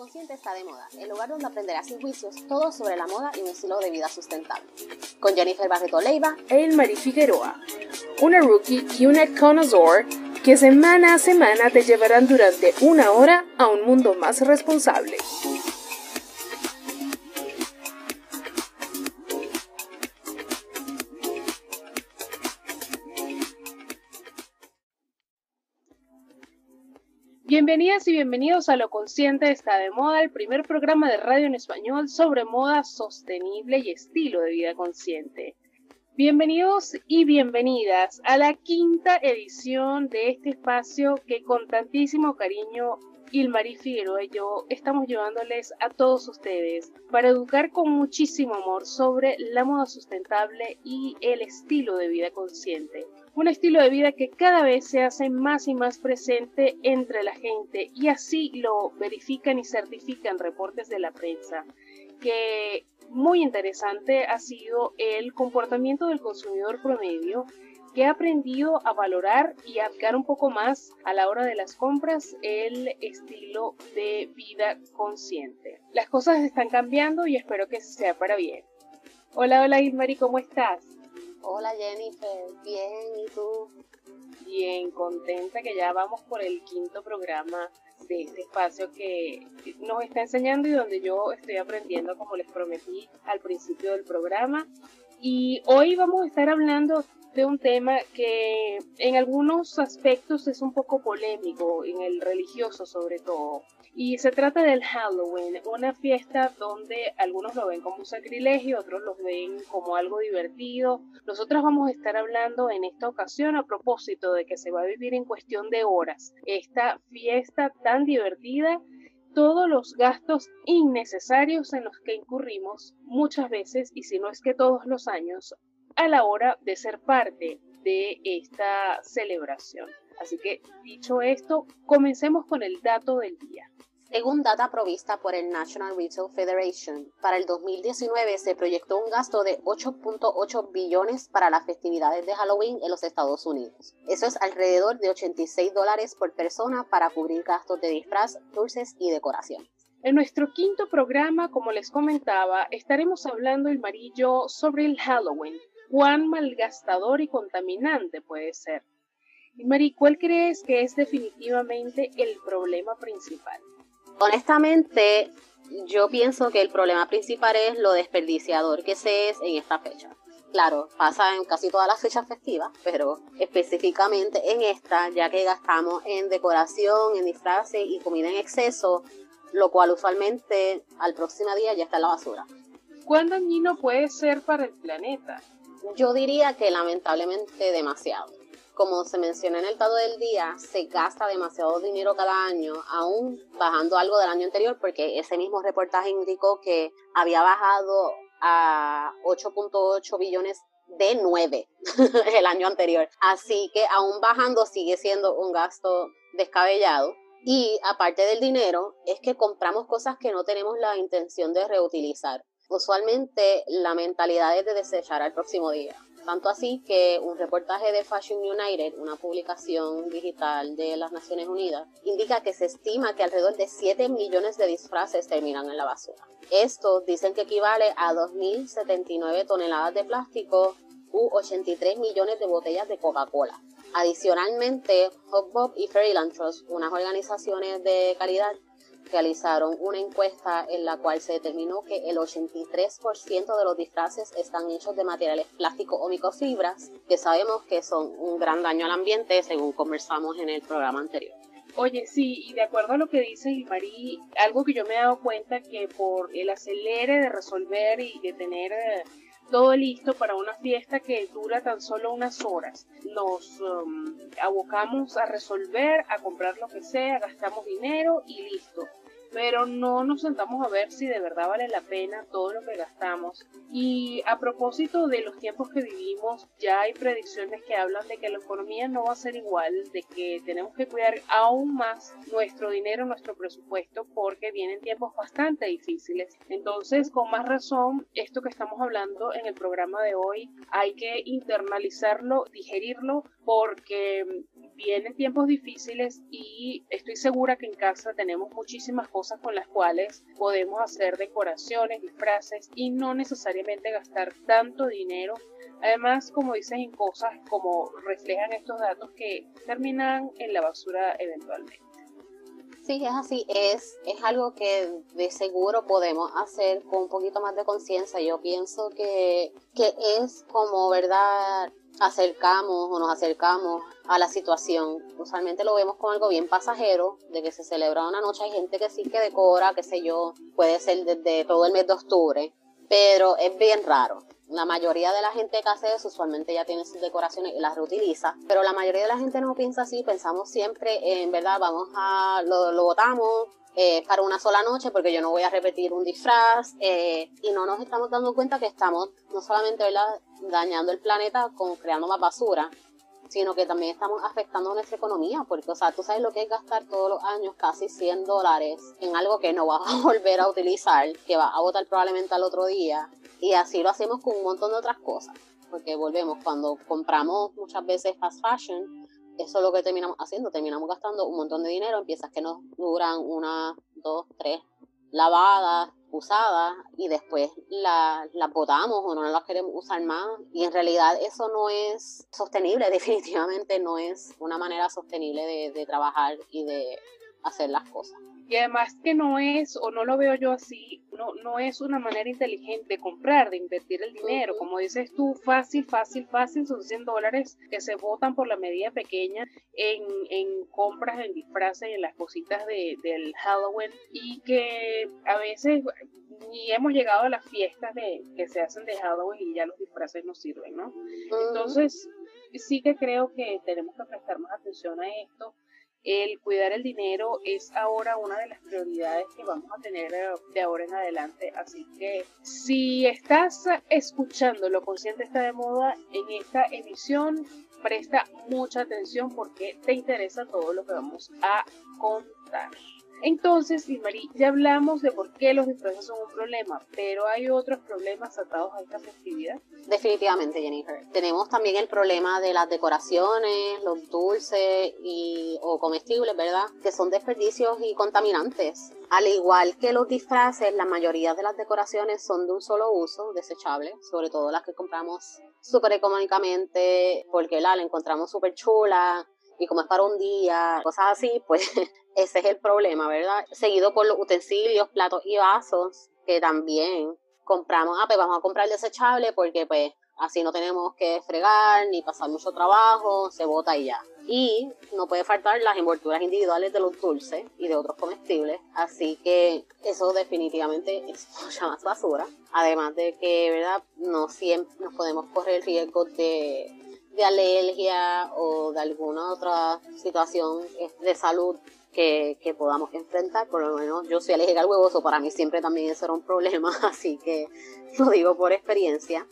Consciente está de moda, el lugar donde aprenderás sin juicios todo sobre la moda y un estilo de vida sustentable. Con Jennifer Barreto Leiva e Marie Figueroa, una rookie y una connoisseur que semana a semana te llevarán durante una hora a un mundo más responsable. Bienvenidas y bienvenidos a Lo Consciente está de moda, el primer programa de radio en español sobre moda sostenible y estilo de vida consciente. Bienvenidos y bienvenidas a la quinta edición de este espacio que con tantísimo cariño Ilmarí Figueroa y yo estamos llevándoles a todos ustedes para educar con muchísimo amor sobre la moda sustentable y el estilo de vida consciente. Un estilo de vida que cada vez se hace más y más presente entre la gente y así lo verifican y certifican reportes de la prensa, que muy interesante ha sido el comportamiento del consumidor promedio que ha aprendido a valorar y a adaptar un poco más a la hora de las compras el estilo de vida consciente. Las cosas están cambiando y espero que sea para bien. Hola, hola Ismari, ¿cómo estás? Hola Jennifer, bien, ¿y tú? Bien, contenta que ya vamos por el quinto programa de este espacio que nos está enseñando y donde yo estoy aprendiendo como les prometí al principio del programa. Y hoy vamos a estar hablando de un tema que en algunos aspectos es un poco polémico, en el religioso sobre todo. Y se trata del Halloween, una fiesta donde algunos lo ven como un sacrilegio, otros lo ven como algo divertido. Nosotros vamos a estar hablando en esta ocasión a propósito de que se va a vivir en cuestión de horas esta fiesta tan divertida todos los gastos innecesarios en los que incurrimos muchas veces, y si no es que todos los años, a la hora de ser parte de esta celebración. Así que dicho esto, comencemos con el dato del día. Según data provista por el National Retail Federation, para el 2019 se proyectó un gasto de 8.8 billones para las festividades de Halloween en los Estados Unidos. Eso es alrededor de 86 dólares por persona para cubrir gastos de disfraz, dulces y decoración. En nuestro quinto programa, como les comentaba, estaremos hablando el marillo sobre el Halloween, cuán malgastador y contaminante puede ser. Y Mari, ¿cuál crees que es definitivamente el problema principal? Honestamente, yo pienso que el problema principal es lo desperdiciador que se es en esta fecha. Claro, pasa en casi todas las fechas festivas, pero específicamente en esta, ya que gastamos en decoración, en disfraces y comida en exceso, lo cual usualmente al próximo día ya está en la basura. ¿Cuán dañino puede ser para el planeta? Yo diría que lamentablemente demasiado. Como se menciona en el estado del día, se gasta demasiado dinero cada año, aún bajando algo del año anterior, porque ese mismo reportaje indicó que había bajado a 8.8 billones de 9 el año anterior. Así que aún bajando sigue siendo un gasto descabellado. Y aparte del dinero, es que compramos cosas que no tenemos la intención de reutilizar. Usualmente la mentalidad es de desechar al próximo día. Tanto así que un reportaje de Fashion United, una publicación digital de las Naciones Unidas, indica que se estima que alrededor de 7 millones de disfraces terminan en la basura. Esto dicen que equivale a 2.079 toneladas de plástico u 83 millones de botellas de Coca-Cola. Adicionalmente, Hot y Fairyland Trust, unas organizaciones de calidad, realizaron una encuesta en la cual se determinó que el 83% de los disfraces están hechos de materiales plásticos o microfibras, que sabemos que son un gran daño al ambiente, según conversamos en el programa anterior. Oye, sí, y de acuerdo a lo que dice Marí, algo que yo me he dado cuenta que por el acelere de resolver y de tener eh, todo listo para una fiesta que dura tan solo unas horas. Nos um, abocamos a resolver, a comprar lo que sea, gastamos dinero y listo pero no nos sentamos a ver si de verdad vale la pena todo lo que gastamos. Y a propósito de los tiempos que vivimos, ya hay predicciones que hablan de que la economía no va a ser igual, de que tenemos que cuidar aún más nuestro dinero, nuestro presupuesto, porque vienen tiempos bastante difíciles. Entonces, con más razón, esto que estamos hablando en el programa de hoy, hay que internalizarlo, digerirlo, porque vienen tiempos difíciles y estoy segura que en casa tenemos muchísimas cosas cosas con las cuales podemos hacer decoraciones, disfraces y no necesariamente gastar tanto dinero. Además, como dices, en cosas como reflejan estos datos que terminan en la basura eventualmente. Sí, es así, es, es algo que de seguro podemos hacer con un poquito más de conciencia. Yo pienso que, que es como, ¿verdad? Acercamos o nos acercamos a la situación. Usualmente lo vemos como algo bien pasajero, de que se celebra una noche. Hay gente que sí que decora, qué sé yo, puede ser desde todo el mes de octubre, pero es bien raro. La mayoría de la gente que hace eso usualmente ya tiene sus decoraciones y las reutiliza, pero la mayoría de la gente no piensa así, pensamos siempre en verdad, vamos a, lo, lo botamos, eh, para una sola noche porque yo no voy a repetir un disfraz eh, y no nos estamos dando cuenta que estamos no solamente dañando el planeta con creando más basura, sino que también estamos afectando nuestra economía porque, o sea, tú sabes lo que es gastar todos los años casi 100 dólares en algo que no vas a volver a utilizar, que va a botar probablemente al otro día y así lo hacemos con un montón de otras cosas porque volvemos cuando compramos muchas veces fast fashion eso es lo que terminamos haciendo, terminamos gastando un montón de dinero en piezas que nos duran una, dos, tres lavadas, usadas y después las botamos o no las queremos usar más y en realidad eso no es sostenible, definitivamente no es una manera sostenible de, de trabajar y de hacer las cosas. Y además que no es, o no lo veo yo así, no, no es una manera inteligente de comprar, de invertir el dinero. Como dices tú, fácil, fácil, fácil, son 100 dólares que se votan por la medida pequeña en, en compras, en disfraces y en las cositas de, del Halloween. Y que a veces ni hemos llegado a las fiestas de, que se hacen de Halloween y ya los disfraces no sirven, ¿no? Entonces, sí que creo que tenemos que prestar más atención a esto el cuidar el dinero es ahora una de las prioridades que vamos a tener eh, de ahora en adelante. Así que si estás escuchando Lo Consciente está de moda en esta emisión, presta mucha atención porque te interesa todo lo que vamos a contar. Entonces, Marí, ya hablamos de por qué los disfraces son un problema, pero hay otros problemas atados a esta festividad. Definitivamente, Jennifer. Tenemos también el problema de las decoraciones, los dulces y, o comestibles, ¿verdad? Que son desperdicios y contaminantes. Al igual que los disfraces, la mayoría de las decoraciones son de un solo uso, desechables, sobre todo las que compramos súper económicamente, porque la, la encontramos súper chula, y como es para un día, cosas así, pues ese es el problema, ¿verdad? Seguido por los utensilios, platos y vasos, que también compramos, ah, pues vamos a comprar desechable porque pues así no tenemos que fregar ni pasar mucho trabajo, se bota y ya. Y no puede faltar las envolturas individuales de los dulces y de otros comestibles, así que eso definitivamente es mucha más basura. Además de que, ¿verdad? No siempre nos podemos correr el riesgo de de alergia o de alguna otra situación de salud que, podamos enfrentar, por lo menos yo soy alérgica al huevo, para mí siempre también eso era un problema, así que lo digo por experiencia.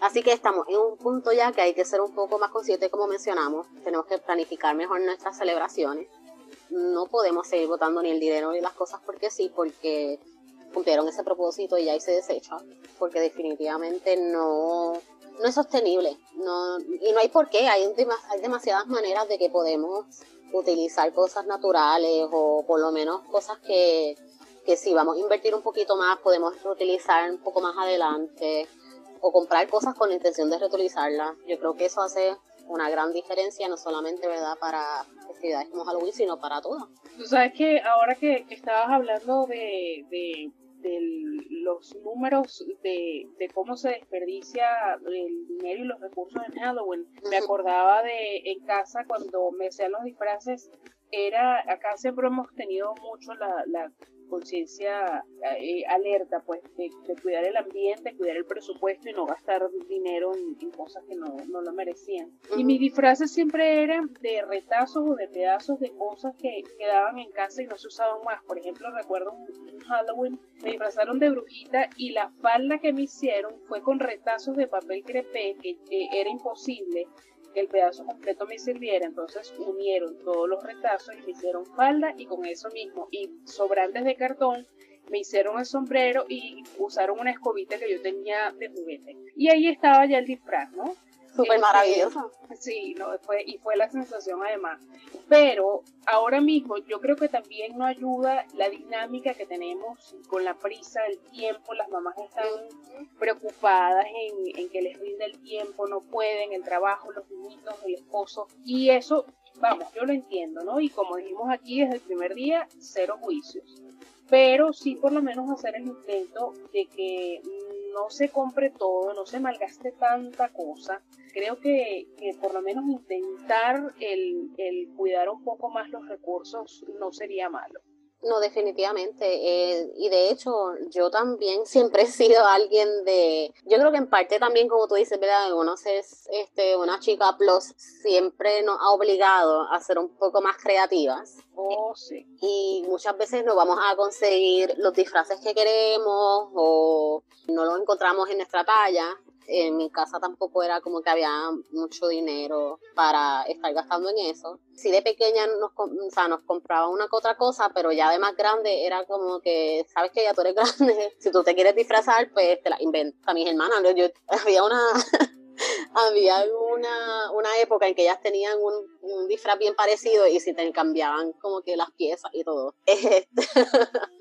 Así que estamos en un punto ya que hay que ser un poco más conscientes, como mencionamos, tenemos que planificar mejor nuestras celebraciones. No podemos seguir votando ni el dinero ni las cosas porque sí, porque cumplieron ese propósito y ya ahí se desecha, porque definitivamente no, no es sostenible. No, y no hay por qué, hay, hay demasiadas maneras de que podemos utilizar cosas naturales o por lo menos cosas que, que si vamos a invertir un poquito más podemos reutilizar un poco más adelante o comprar cosas con la intención de reutilizarlas. Yo creo que eso hace una gran diferencia, no solamente verdad para festividades como Halloween, sino para todas. Tú sabes que ahora que, estabas hablando de, de los números de, de, cómo se desperdicia el dinero y los recursos en Halloween. Me acordaba de en casa cuando me hacían los disfraces, era, acá siempre hemos tenido mucho la, la conciencia eh, alerta, pues, de, cuidar el ambiente, cuidar el presupuesto y no gastar dinero en, cosas que no, no, lo merecían. Y mis disfraces siempre eran de retazos o de pedazos de cosas que quedaban en casa y no se usaban más. Por ejemplo, recuerdo un, Halloween, me disfrazaron de brujita y la falda que me hicieron fue con retazos de papel crepé, que era imposible el pedazo completo me sirviera, entonces unieron todos los retazos y me hicieron falda y con eso mismo y sobrantes de cartón me hicieron el sombrero y usaron una escobita que yo tenía de juguete. Y ahí estaba ya el disfraz, ¿no? Súper maravilloso. Sí, no, fue, y fue la sensación además. Pero ahora mismo yo creo que también no ayuda la dinámica que tenemos con la prisa del tiempo. Las mamás están preocupadas en, en que les rinde el tiempo, no pueden, el trabajo, los niños, el esposo. Y eso, vamos, yo lo entiendo, ¿no? Y como dijimos aquí desde el primer día, cero juicios pero sí por lo menos hacer el intento de que no se compre todo, no se malgaste tanta cosa. Creo que, por lo menos intentar el, el cuidar un poco más los recursos no sería malo. No, definitivamente. Eh, y de hecho, yo también siempre he sido alguien de. Yo creo que en parte también, como tú dices, ¿verdad? Uno es este, una chica plus, siempre nos ha obligado a ser un poco más creativas. Oh, sí. Y muchas veces no vamos a conseguir los disfraces que queremos o no los encontramos en nuestra talla en mi casa tampoco era como que había mucho dinero para estar gastando en eso. Sí de pequeña nos, o sea, nos compraba una que otra cosa, pero ya de más grande era como que, sabes que ya tú eres grande, si tú te quieres disfrazar, pues te la inventa. Mis hermanas, yo, había una... había una, una época en que ellas tenían un, un disfraz bien parecido y si te cambiaban como que las piezas y todo. Este,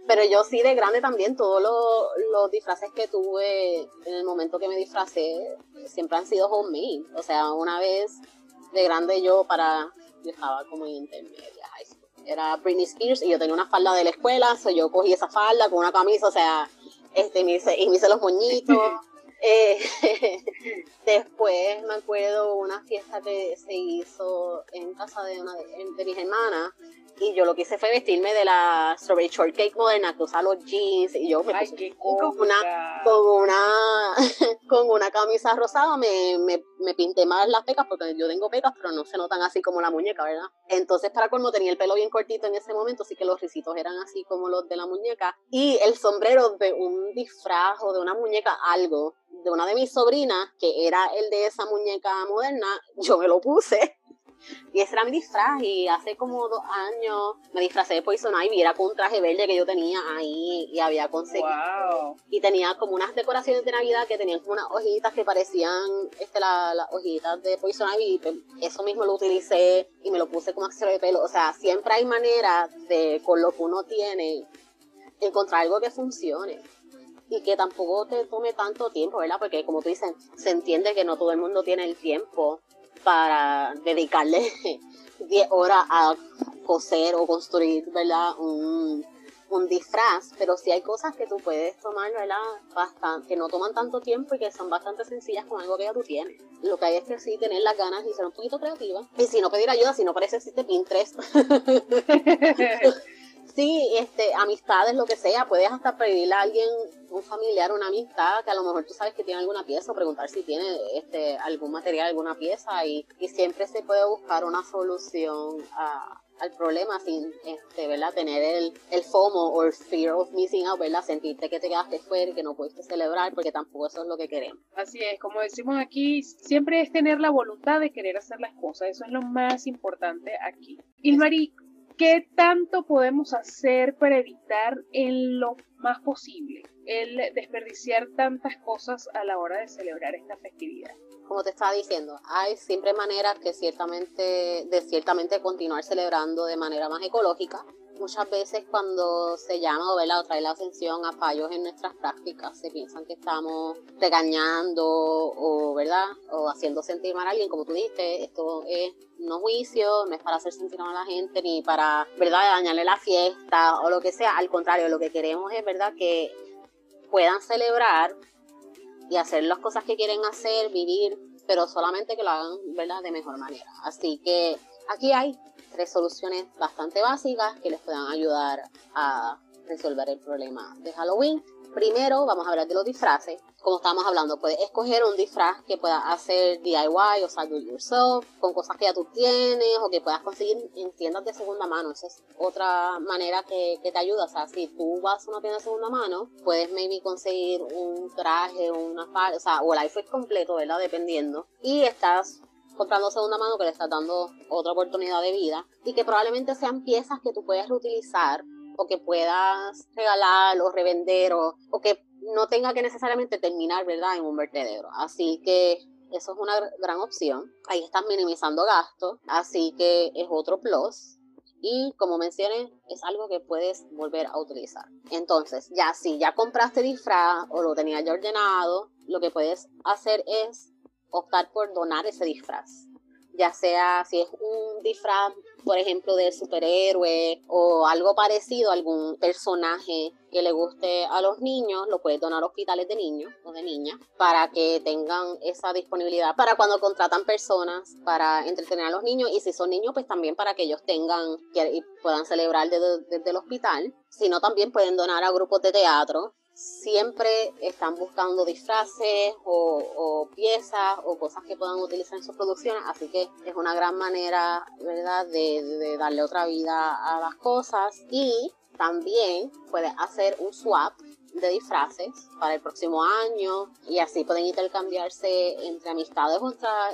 pero yo sí de grande también, todos los, disfraces que tuve en el momento que me disfracé siempre han sido homemade. O sea, una vez de grande yo para, yo estaba como en intermedia, high school. Era Britney Spears y yo tenía una falda de la escuela, so yo cogí esa falda con una camisa, o sea, este, me hice, y me hice los moñitos. Eh, después me acuerdo una fiesta que se hizo en casa de una de, mis hermanas y yo lo que hice fue vestirme de la strawberry shortcake moderna que usa los jeans y yo me puse con una con una con una camisa rosada me, me, me, pinté más las pecas porque yo tengo pecas pero no se notan así como la muñeca verdad entonces para colmo tenía el pelo bien cortito en ese momento así que los risitos eran así como los de la muñeca y el sombrero de un disfraz o de una muñeca algo de una de mis sobrinas, que era el de esa muñeca moderna, yo me lo puse. Y ese era mi disfraz. Y hace como dos años me disfrazé de Poison Ivy. Era con un traje verde que yo tenía ahí y había conseguido. Y tenía como unas decoraciones de Navidad que tenían como unas hojitas que parecían este, las hojitas de Poison Ivy. Pues, eso mismo lo utilicé y me lo puse como accesorio de pelo. O sea, siempre hay maneras de, con lo que uno tiene, encontrar algo que funcione y que tampoco te tome tanto tiempo, ¿verdad? Porque como tú dices, se entiende que no todo el mundo tiene el tiempo para dedicarle 10 horas a coser o construir, ¿verdad? Un, disfraz, pero sí hay cosas que tú puedes tomar, ¿verdad? Bastante, que no toman tanto tiempo y que son bastante sencillas con algo que ya tú tienes. Lo que hay es que sí tener las ganas y ser un poquito creativa. Y si no pedir ayuda, si no parece existe Pinterest. Sí, este, amistades, lo que sea, puedes hasta pedirle a alguien, un familiar, una amistad, que a lo mejor tú sabes que tiene alguna pieza, o preguntar si tiene este, algún material, alguna pieza, y, y siempre se puede buscar una solución al problema sin este, ¿verdad? tener el, el FOMO o el fear of missing out, ¿verdad? sentirte que te quedaste fuera y que no pudiste celebrar, porque tampoco eso es lo que queremos. Así es, como decimos aquí, siempre es tener la voluntad de querer hacer las cosas, eso es lo más importante aquí. Y Mari, ¿Qué tanto podemos hacer para evitar en lo más posible el desperdiciar tantas cosas a la hora de celebrar esta festividad? Como te estaba diciendo, hay siempre maneras que ciertamente, de ciertamente continuar celebrando de manera más ecológica, muchas veces cuando se llama o, trae la atención a fallos en nuestras prácticas, se piensan que estamos regañando o, ¿verdad? o haciendo sentir mal a alguien, como tú dijiste, esto es no juicio, no es para hacer sentir mal a la gente ni para ¿verdad? dañarle la fiesta o lo que sea, al contrario, lo que queremos es verdad que puedan celebrar y hacer las cosas que quieren hacer, vivir, pero solamente que lo hagan ¿verdad? de mejor manera. Así que aquí hay tres soluciones bastante básicas que les puedan ayudar a resolver el problema de Halloween. Primero vamos a hablar de los disfraces. Como estábamos hablando, puedes escoger un disfraz que pueda hacer DIY o sea, do yourself, con cosas que ya tú tienes o que puedas conseguir en tiendas de segunda mano. Esa es otra manera que, te ayuda. O sea, si tú vas a una tienda de segunda mano, puedes maybe conseguir un traje, una o sea, o el outfit completo, ¿verdad? Dependiendo. Y estás comprando segunda mano que le estás dando otra oportunidad de vida y que probablemente sean piezas que tú puedes reutilizar que puedas regalar o revender o, o que no tenga que necesariamente terminar, ¿verdad?, en un vertedero. Así que eso es una gran opción. Ahí estás minimizando gastos, así que es otro plus. Y como mencioné, es algo que puedes volver a utilizar. Entonces, ya si ya compraste disfraz o lo tenías ya ordenado, lo que puedes hacer es optar por donar ese disfraz ya sea si es un disfraz, por ejemplo, de superhéroe o algo parecido, algún personaje que le guste a los niños, lo puedes donar a hospitales de niños o de niñas para que tengan esa disponibilidad para cuando contratan personas para entretener a los niños y si son niños, pues también para que ellos tengan y puedan celebrar desde, desde el hospital. Si no, también pueden donar a grupos de teatro siempre están buscando disfraces o, piezas o cosas que puedan utilizar en sus producciones, así que es una gran manera, ¿verdad?, de, darle otra vida a las cosas y también puedes hacer un swap de disfraces para el próximo año y así pueden intercambiarse entre amistades o hasta,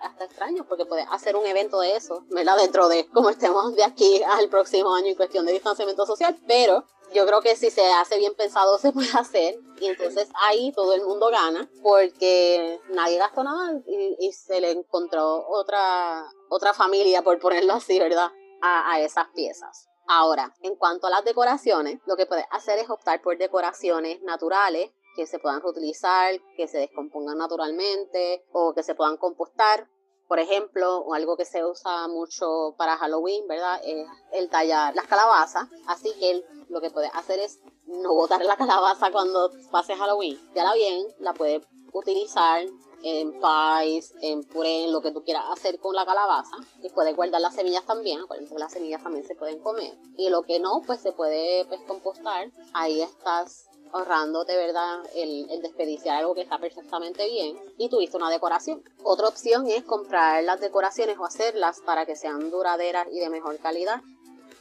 hasta, extraños porque puedes hacer un evento de eso, ¿verdad? Dentro de como estemos de aquí al próximo año en cuestión de distanciamiento social, pero yo creo que si se hace bien pensado se puede hacer y entonces ahí todo el mundo gana porque nadie gastó nada y, se le encontró otra, otra familia, por ponerlo así, ¿verdad? A, a esas piezas. Ahora, en cuanto a las decoraciones, lo que puedes hacer es optar por decoraciones naturales que se puedan reutilizar, que se descompongan naturalmente o que se puedan compostar por ejemplo, algo que se usa mucho para Halloween, ¿verdad? Es el tallar las calabazas. Así que lo que puedes hacer es no botar la calabaza cuando pase Halloween. Ya la bien, la puedes utilizar en pies, en puré, lo que tú quieras hacer con la calabaza. Y puedes guardar las semillas también, acuérdense que las semillas también se pueden comer. Y lo que no, pues se puede pues, compostar. Ahí estás ahorrándote, ¿verdad?, el, el, desperdiciar algo que está perfectamente bien y tuviste una decoración. Otra opción es comprar las decoraciones o hacerlas para que sean duraderas y de mejor calidad,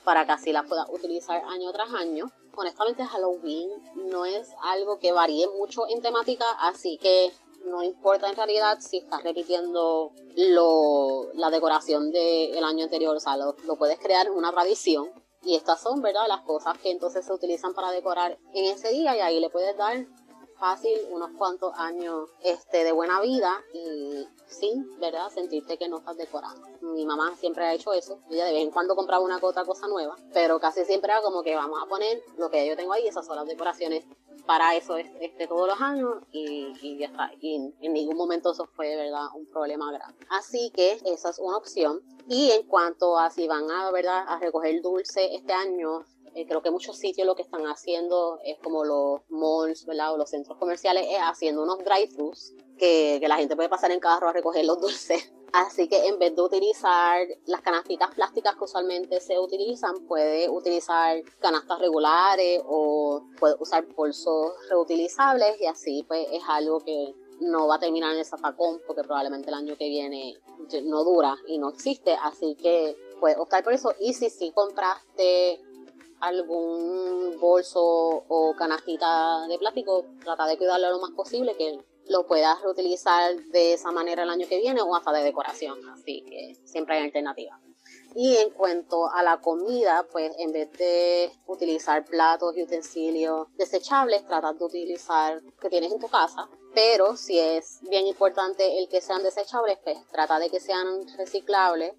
para que así las puedas utilizar año tras año. Honestamente, Halloween no es algo que varíe mucho en temática, así que no importa en realidad si estás repitiendo lo, la decoración del año anterior, o sea, lo, lo puedes crear una tradición y estas son, ¿verdad? Las cosas que entonces se utilizan para decorar en ese día y ahí le puedes dar fácil unos cuantos años este, de buena vida y sin, ¿verdad? Sentirte que no estás decorando. Mi mamá siempre ha hecho eso. Ella de vez en cuando compraba una otra cosa nueva, pero casi siempre era como que vamos a poner lo que yo tengo ahí, esas son las decoraciones para eso este, todos los años y, y ya está. Y en, ningún momento eso fue, ¿verdad? Un problema grave. Así que esa es una opción. Y en cuanto a si van a, ¿verdad? A recoger dulce este año, eh, creo que muchos sitios lo que están haciendo es como los malls, ¿verdad? O los centros comerciales, es haciendo unos drive-thrus que, que, la gente puede pasar en carro a recoger los dulces. Así que en vez de utilizar las canastitas plásticas que usualmente se utilizan, puede utilizar canastas regulares o puede usar bolsos reutilizables y así pues es algo que no va a terminar en el zafacón porque probablemente el año que viene no dura y no existe. Así que puedes optar por eso. Y si sí compraste algún bolso o canastita de plástico, trata de cuidarlo lo más posible, que lo puedas reutilizar de esa manera el año que viene o hasta de decoración, así que siempre hay alternativas. Y en cuanto a la comida, pues en vez de utilizar platos y utensilios desechables, trata de utilizar que tienes en tu casa. Pero si es bien importante el que sean desechables, pues trata de que sean reciclables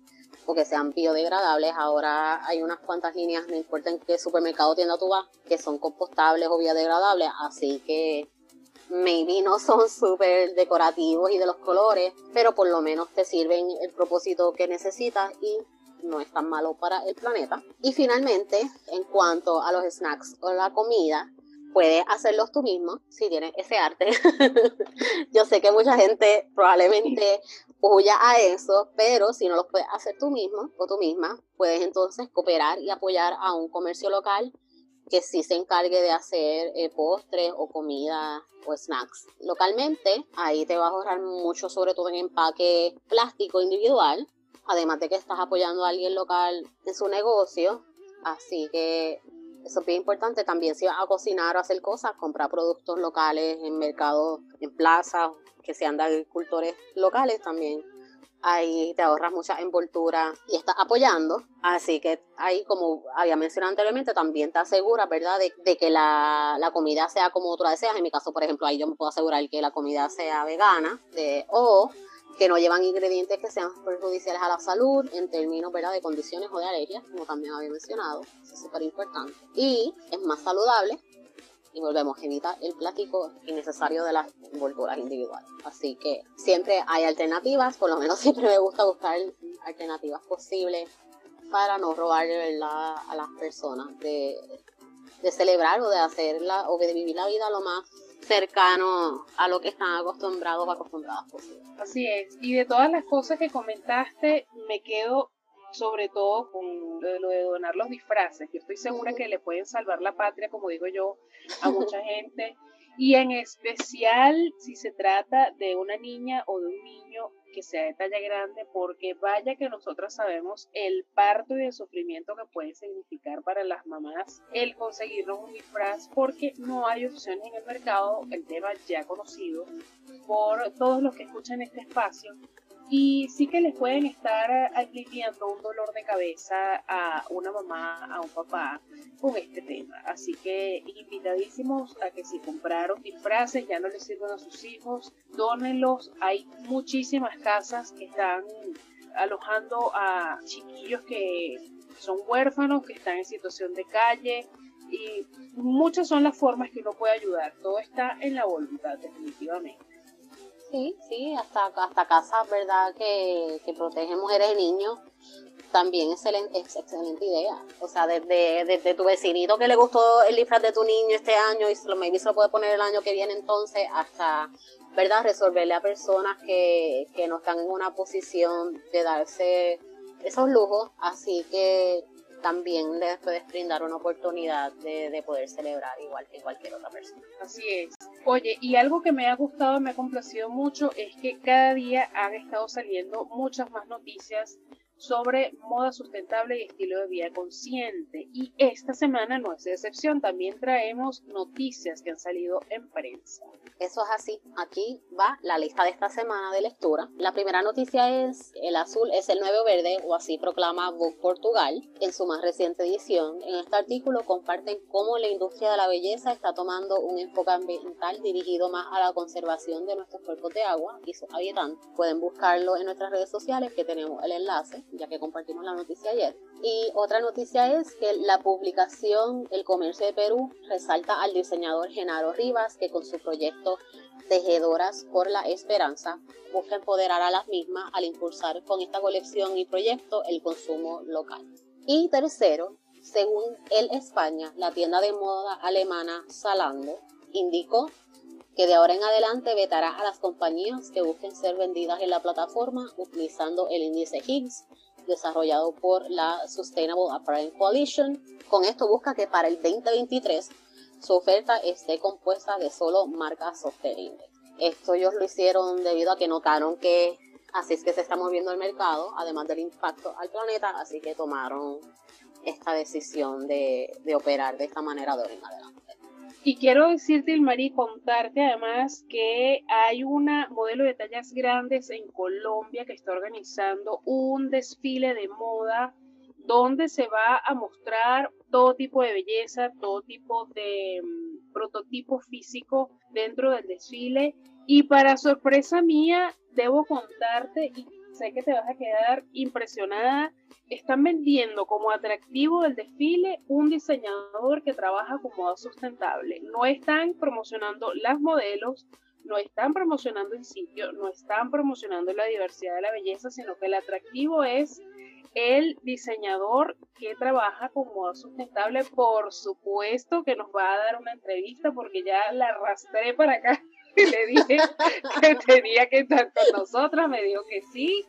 o que sean biodegradables. Ahora hay unas cuantas líneas, no importa en qué supermercado tienda tú vas, que son compostables o biodegradables, así que maybe no son súper decorativos y de los colores, pero por lo menos te sirven el propósito que necesitas y no es tan malo para el planeta. Y finalmente, en cuanto a los snacks o la comida, puedes hacerlos tú mismo si tienes ese arte. Yo sé que mucha gente probablemente huya a eso, pero si no los puedes hacer tú mismo o tú misma, puedes entonces cooperar y apoyar a un comercio local que sí se encargue de hacer eh, postres o comida o snacks localmente. Ahí te vas a ahorrar mucho, sobre todo en empaque plástico individual, además de que estás apoyando a alguien local en su negocio. Así que eso es bien importante. También si vas a cocinar o hacer cosas, comprar productos locales en mercados, en plazas, que sean de agricultores locales también ahí te ahorras mucha envoltura y estás apoyando. Así que ahí, como había mencionado anteriormente, también te aseguras, ¿verdad?, de, que la, comida sea como tú la deseas. En mi caso, por ejemplo, ahí yo me puedo asegurar que la comida sea vegana de, o que no llevan ingredientes que sean perjudiciales a la salud en términos ¿verdad? de condiciones o de alergias, como también había mencionado. Eso es súper importante. Y es más saludable y volvemos, a evitar el plástico innecesario de las envolturas individuales. Así que siempre hay alternativas, por lo menos siempre me gusta buscar alternativas posibles para no robar a las personas de, celebrar o de hacerla o de vivir la vida lo más cercano a lo que están acostumbrados o acostumbradas posible. Así es. Y de todas las cosas que comentaste, me quedo sobre todo con lo de donar los disfraces. Yo estoy segura que le pueden salvar la patria, como digo yo, a mucha gente. Y en especial si se trata de una niña o de un niño que sea de talla grande, porque vaya que nosotras sabemos el parto y el sufrimiento que puede significar para las mamás el conseguirnos un disfraz, porque no hay opciones en el mercado, el tema ya conocido por todos los que escuchan este espacio, y sí que les pueden estar aliviando un dolor de cabeza a una mamá, a un papá con este tema. Así que invitadísimos a que si compraron disfraces, ya no les sirven a sus hijos, dónenlos. Hay muchísimas casas que están alojando a chiquillos que son huérfanos, que están en situación de calle, y muchas son las formas que uno puede ayudar. Todo está en la voluntad, definitivamente. Sí, sí, hasta, hasta casas, ¿verdad?, que, que protegen mujeres y niños, también excelente, es excelente idea. O sea, desde, desde tu vecinito que le gustó el disfraz de tu niño este año y lo, maybe se lo puede poner el año que viene entonces, hasta, ¿verdad?, resolverle a personas que, que no están en una posición de darse esos lujos. Así que también les puedes brindar una oportunidad de, de, poder celebrar igual que cualquier otra persona. Así es. Oye, y algo que me ha gustado, me ha complacido mucho, es que cada día han estado saliendo muchas más noticias sobre moda sustentable y estilo de vida consciente. Y esta semana no es excepción, también traemos noticias que han salido en prensa. Eso es así. Aquí va la lista de esta semana de lectura. La primera noticia es el azul es el nuevo verde o así proclama Vogue Portugal en su más reciente edición. En este artículo comparten cómo la industria de la belleza está tomando un enfoque ambiental dirigido más a la conservación de nuestros cuerpos de agua y sus habitantes. Pueden buscarlo en nuestras redes sociales que tenemos el enlace ya que compartimos la noticia ayer. Y otra noticia es que la publicación El Comercio de Perú resalta al diseñador Genaro Rivas, que con su proyecto Tejedoras por la Esperanza busca empoderar a las mismas al impulsar con esta colección y proyecto el consumo local. Y tercero, según El España, la tienda de moda alemana Zalando indicó que de ahora en adelante vetará a las compañías que busquen ser vendidas en la plataforma utilizando el índice Higgs desarrollado por la Sustainable Apparel Coalition. Con esto busca que para el 2023 su oferta esté compuesta de solo marcas sostenibles. Esto ellos lo hicieron debido a que notaron que así es que se está moviendo el mercado, además del impacto al planeta, así que tomaron esta decisión de, de operar de esta manera de ahora en adelante. Y quiero decirte, Ilmari, contarte además que hay una modelo de tallas grandes en Colombia que está organizando un desfile de moda donde se va a mostrar todo tipo de belleza, todo tipo de mm, prototipo físico dentro del desfile. Y para sorpresa mía, debo contarte, sé que te vas a quedar impresionada, están vendiendo como atractivo del desfile un diseñador que trabaja con moda sustentable. No están promocionando las modelos, no están promocionando el sitio, no están promocionando la diversidad de la belleza, sino que el atractivo es el diseñador que trabaja con moda sustentable. Por supuesto que nos va a dar una entrevista porque ya la arrastré para acá le dije que tenía que estar con nosotras, me dijo que sí.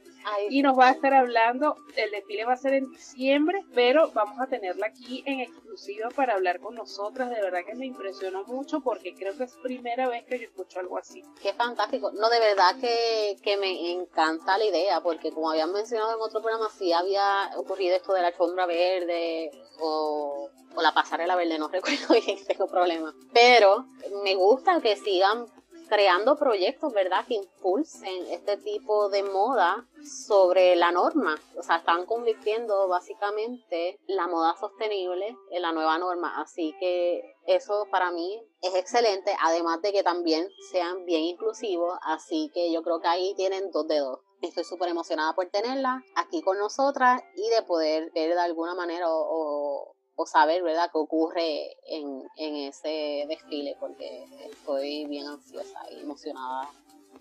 Y nos va a estar hablando, el desfile va a ser en diciembre, pero vamos a tenerla aquí en exclusiva para hablar con nosotras. De verdad que me impresionó mucho porque creo que es primera vez que yo escucho algo así. Qué fantástico. No, de verdad que, que me encanta la idea porque como habían mencionado en otro programa, sí había ocurrido esto de la alfombra verde o, o la pasarela verde, no recuerdo bien, tengo problema. Pero me gusta que sigan creando proyectos, ¿verdad?, que impulsen este tipo de moda sobre la norma. O sea, están convirtiendo básicamente la moda sostenible en la nueva norma. Así que eso para mí es excelente, además de que también sean bien inclusivos. Así que yo creo que ahí tienen dos dedos. Estoy súper emocionada por tenerla aquí con nosotras y de poder ver de alguna manera o, o saber, ¿verdad?, qué ocurre en, en, ese desfile, porque estoy bien ansiosa y emocionada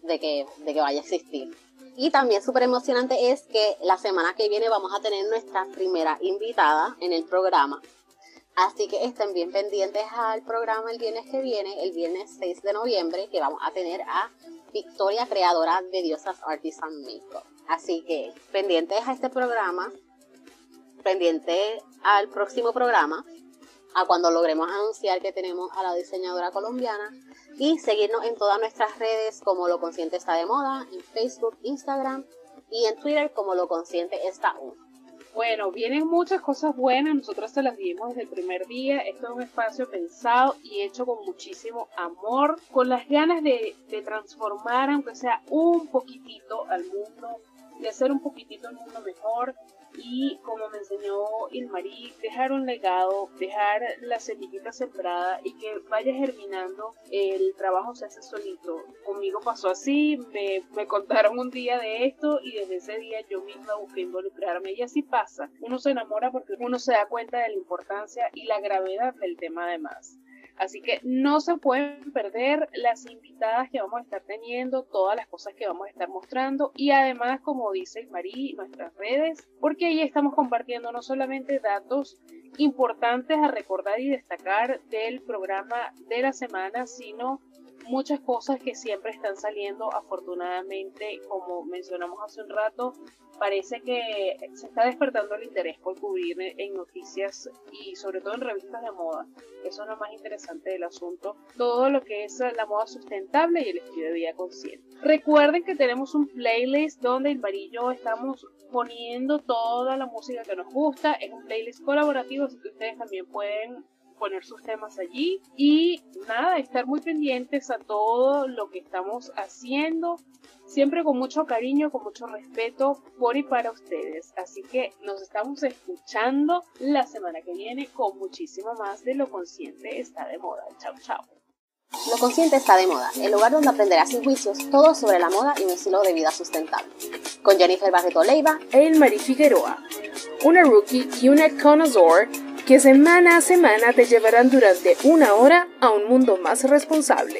de que, de que vaya a existir. Y también súper emocionante es que la semana que viene vamos a tener nuestra primera invitada en el programa. Así que estén bien pendientes al programa el viernes que viene, el viernes 6 de noviembre, que vamos a tener a Victoria, creadora de Diosas Artisan Makeup. Así que pendientes a este programa pendiente al próximo programa, a cuando logremos anunciar que tenemos a la diseñadora colombiana y seguirnos en todas nuestras redes como Lo Consciente está de moda, en Facebook, Instagram y en Twitter como Lo Consciente está uno. Bueno, vienen muchas cosas buenas, nosotros se las dimos desde el primer día. Esto es un espacio pensado y hecho con muchísimo amor, con las ganas de, de transformar, aunque sea un poquitito, al mundo, de hacer un poquitito el mundo mejor, y como me enseñó Ilmarí, dejar un legado, dejar la semillita sembrada y que vaya germinando, el trabajo se hace solito. Conmigo pasó así, me, me contaron un día de esto y desde ese día yo misma busqué involucrarme y así pasa. Uno se enamora porque uno se da cuenta de la importancia y la gravedad del tema además. Así que no se pueden perder las invitadas que vamos a estar teniendo, todas las cosas que vamos a estar mostrando y además, como dice Marí, nuestras redes, porque ahí estamos compartiendo no solamente datos importantes a recordar y destacar del programa de la semana, sino muchas cosas que siempre están saliendo afortunadamente, como mencionamos hace un rato, parece que se está despertando el interés por cubrir en noticias y sobre todo en revistas de moda. Eso es lo más interesante del asunto. Todo lo que es la moda sustentable y el estilo de vida consciente. Recuerden que tenemos un playlist donde el varillo estamos poniendo toda la música que nos gusta. Es un playlist colaborativo, así que ustedes también pueden poner sus temas allí y nada, estar muy pendientes a todo lo que estamos haciendo, siempre con mucho cariño, con mucho respeto por y para ustedes. Así que nos estamos escuchando la semana que viene con muchísimo más de Lo Consciente está de moda. Chao, chao. Lo Consciente está de moda, el lugar donde aprenderás sin juicios todo sobre la moda y un estilo de vida sustentable. Con Jennifer Barreto Leiva e Marie Figueroa, una rookie y una connoisseur que semana a semana te llevarán durante una hora a un mundo más responsable.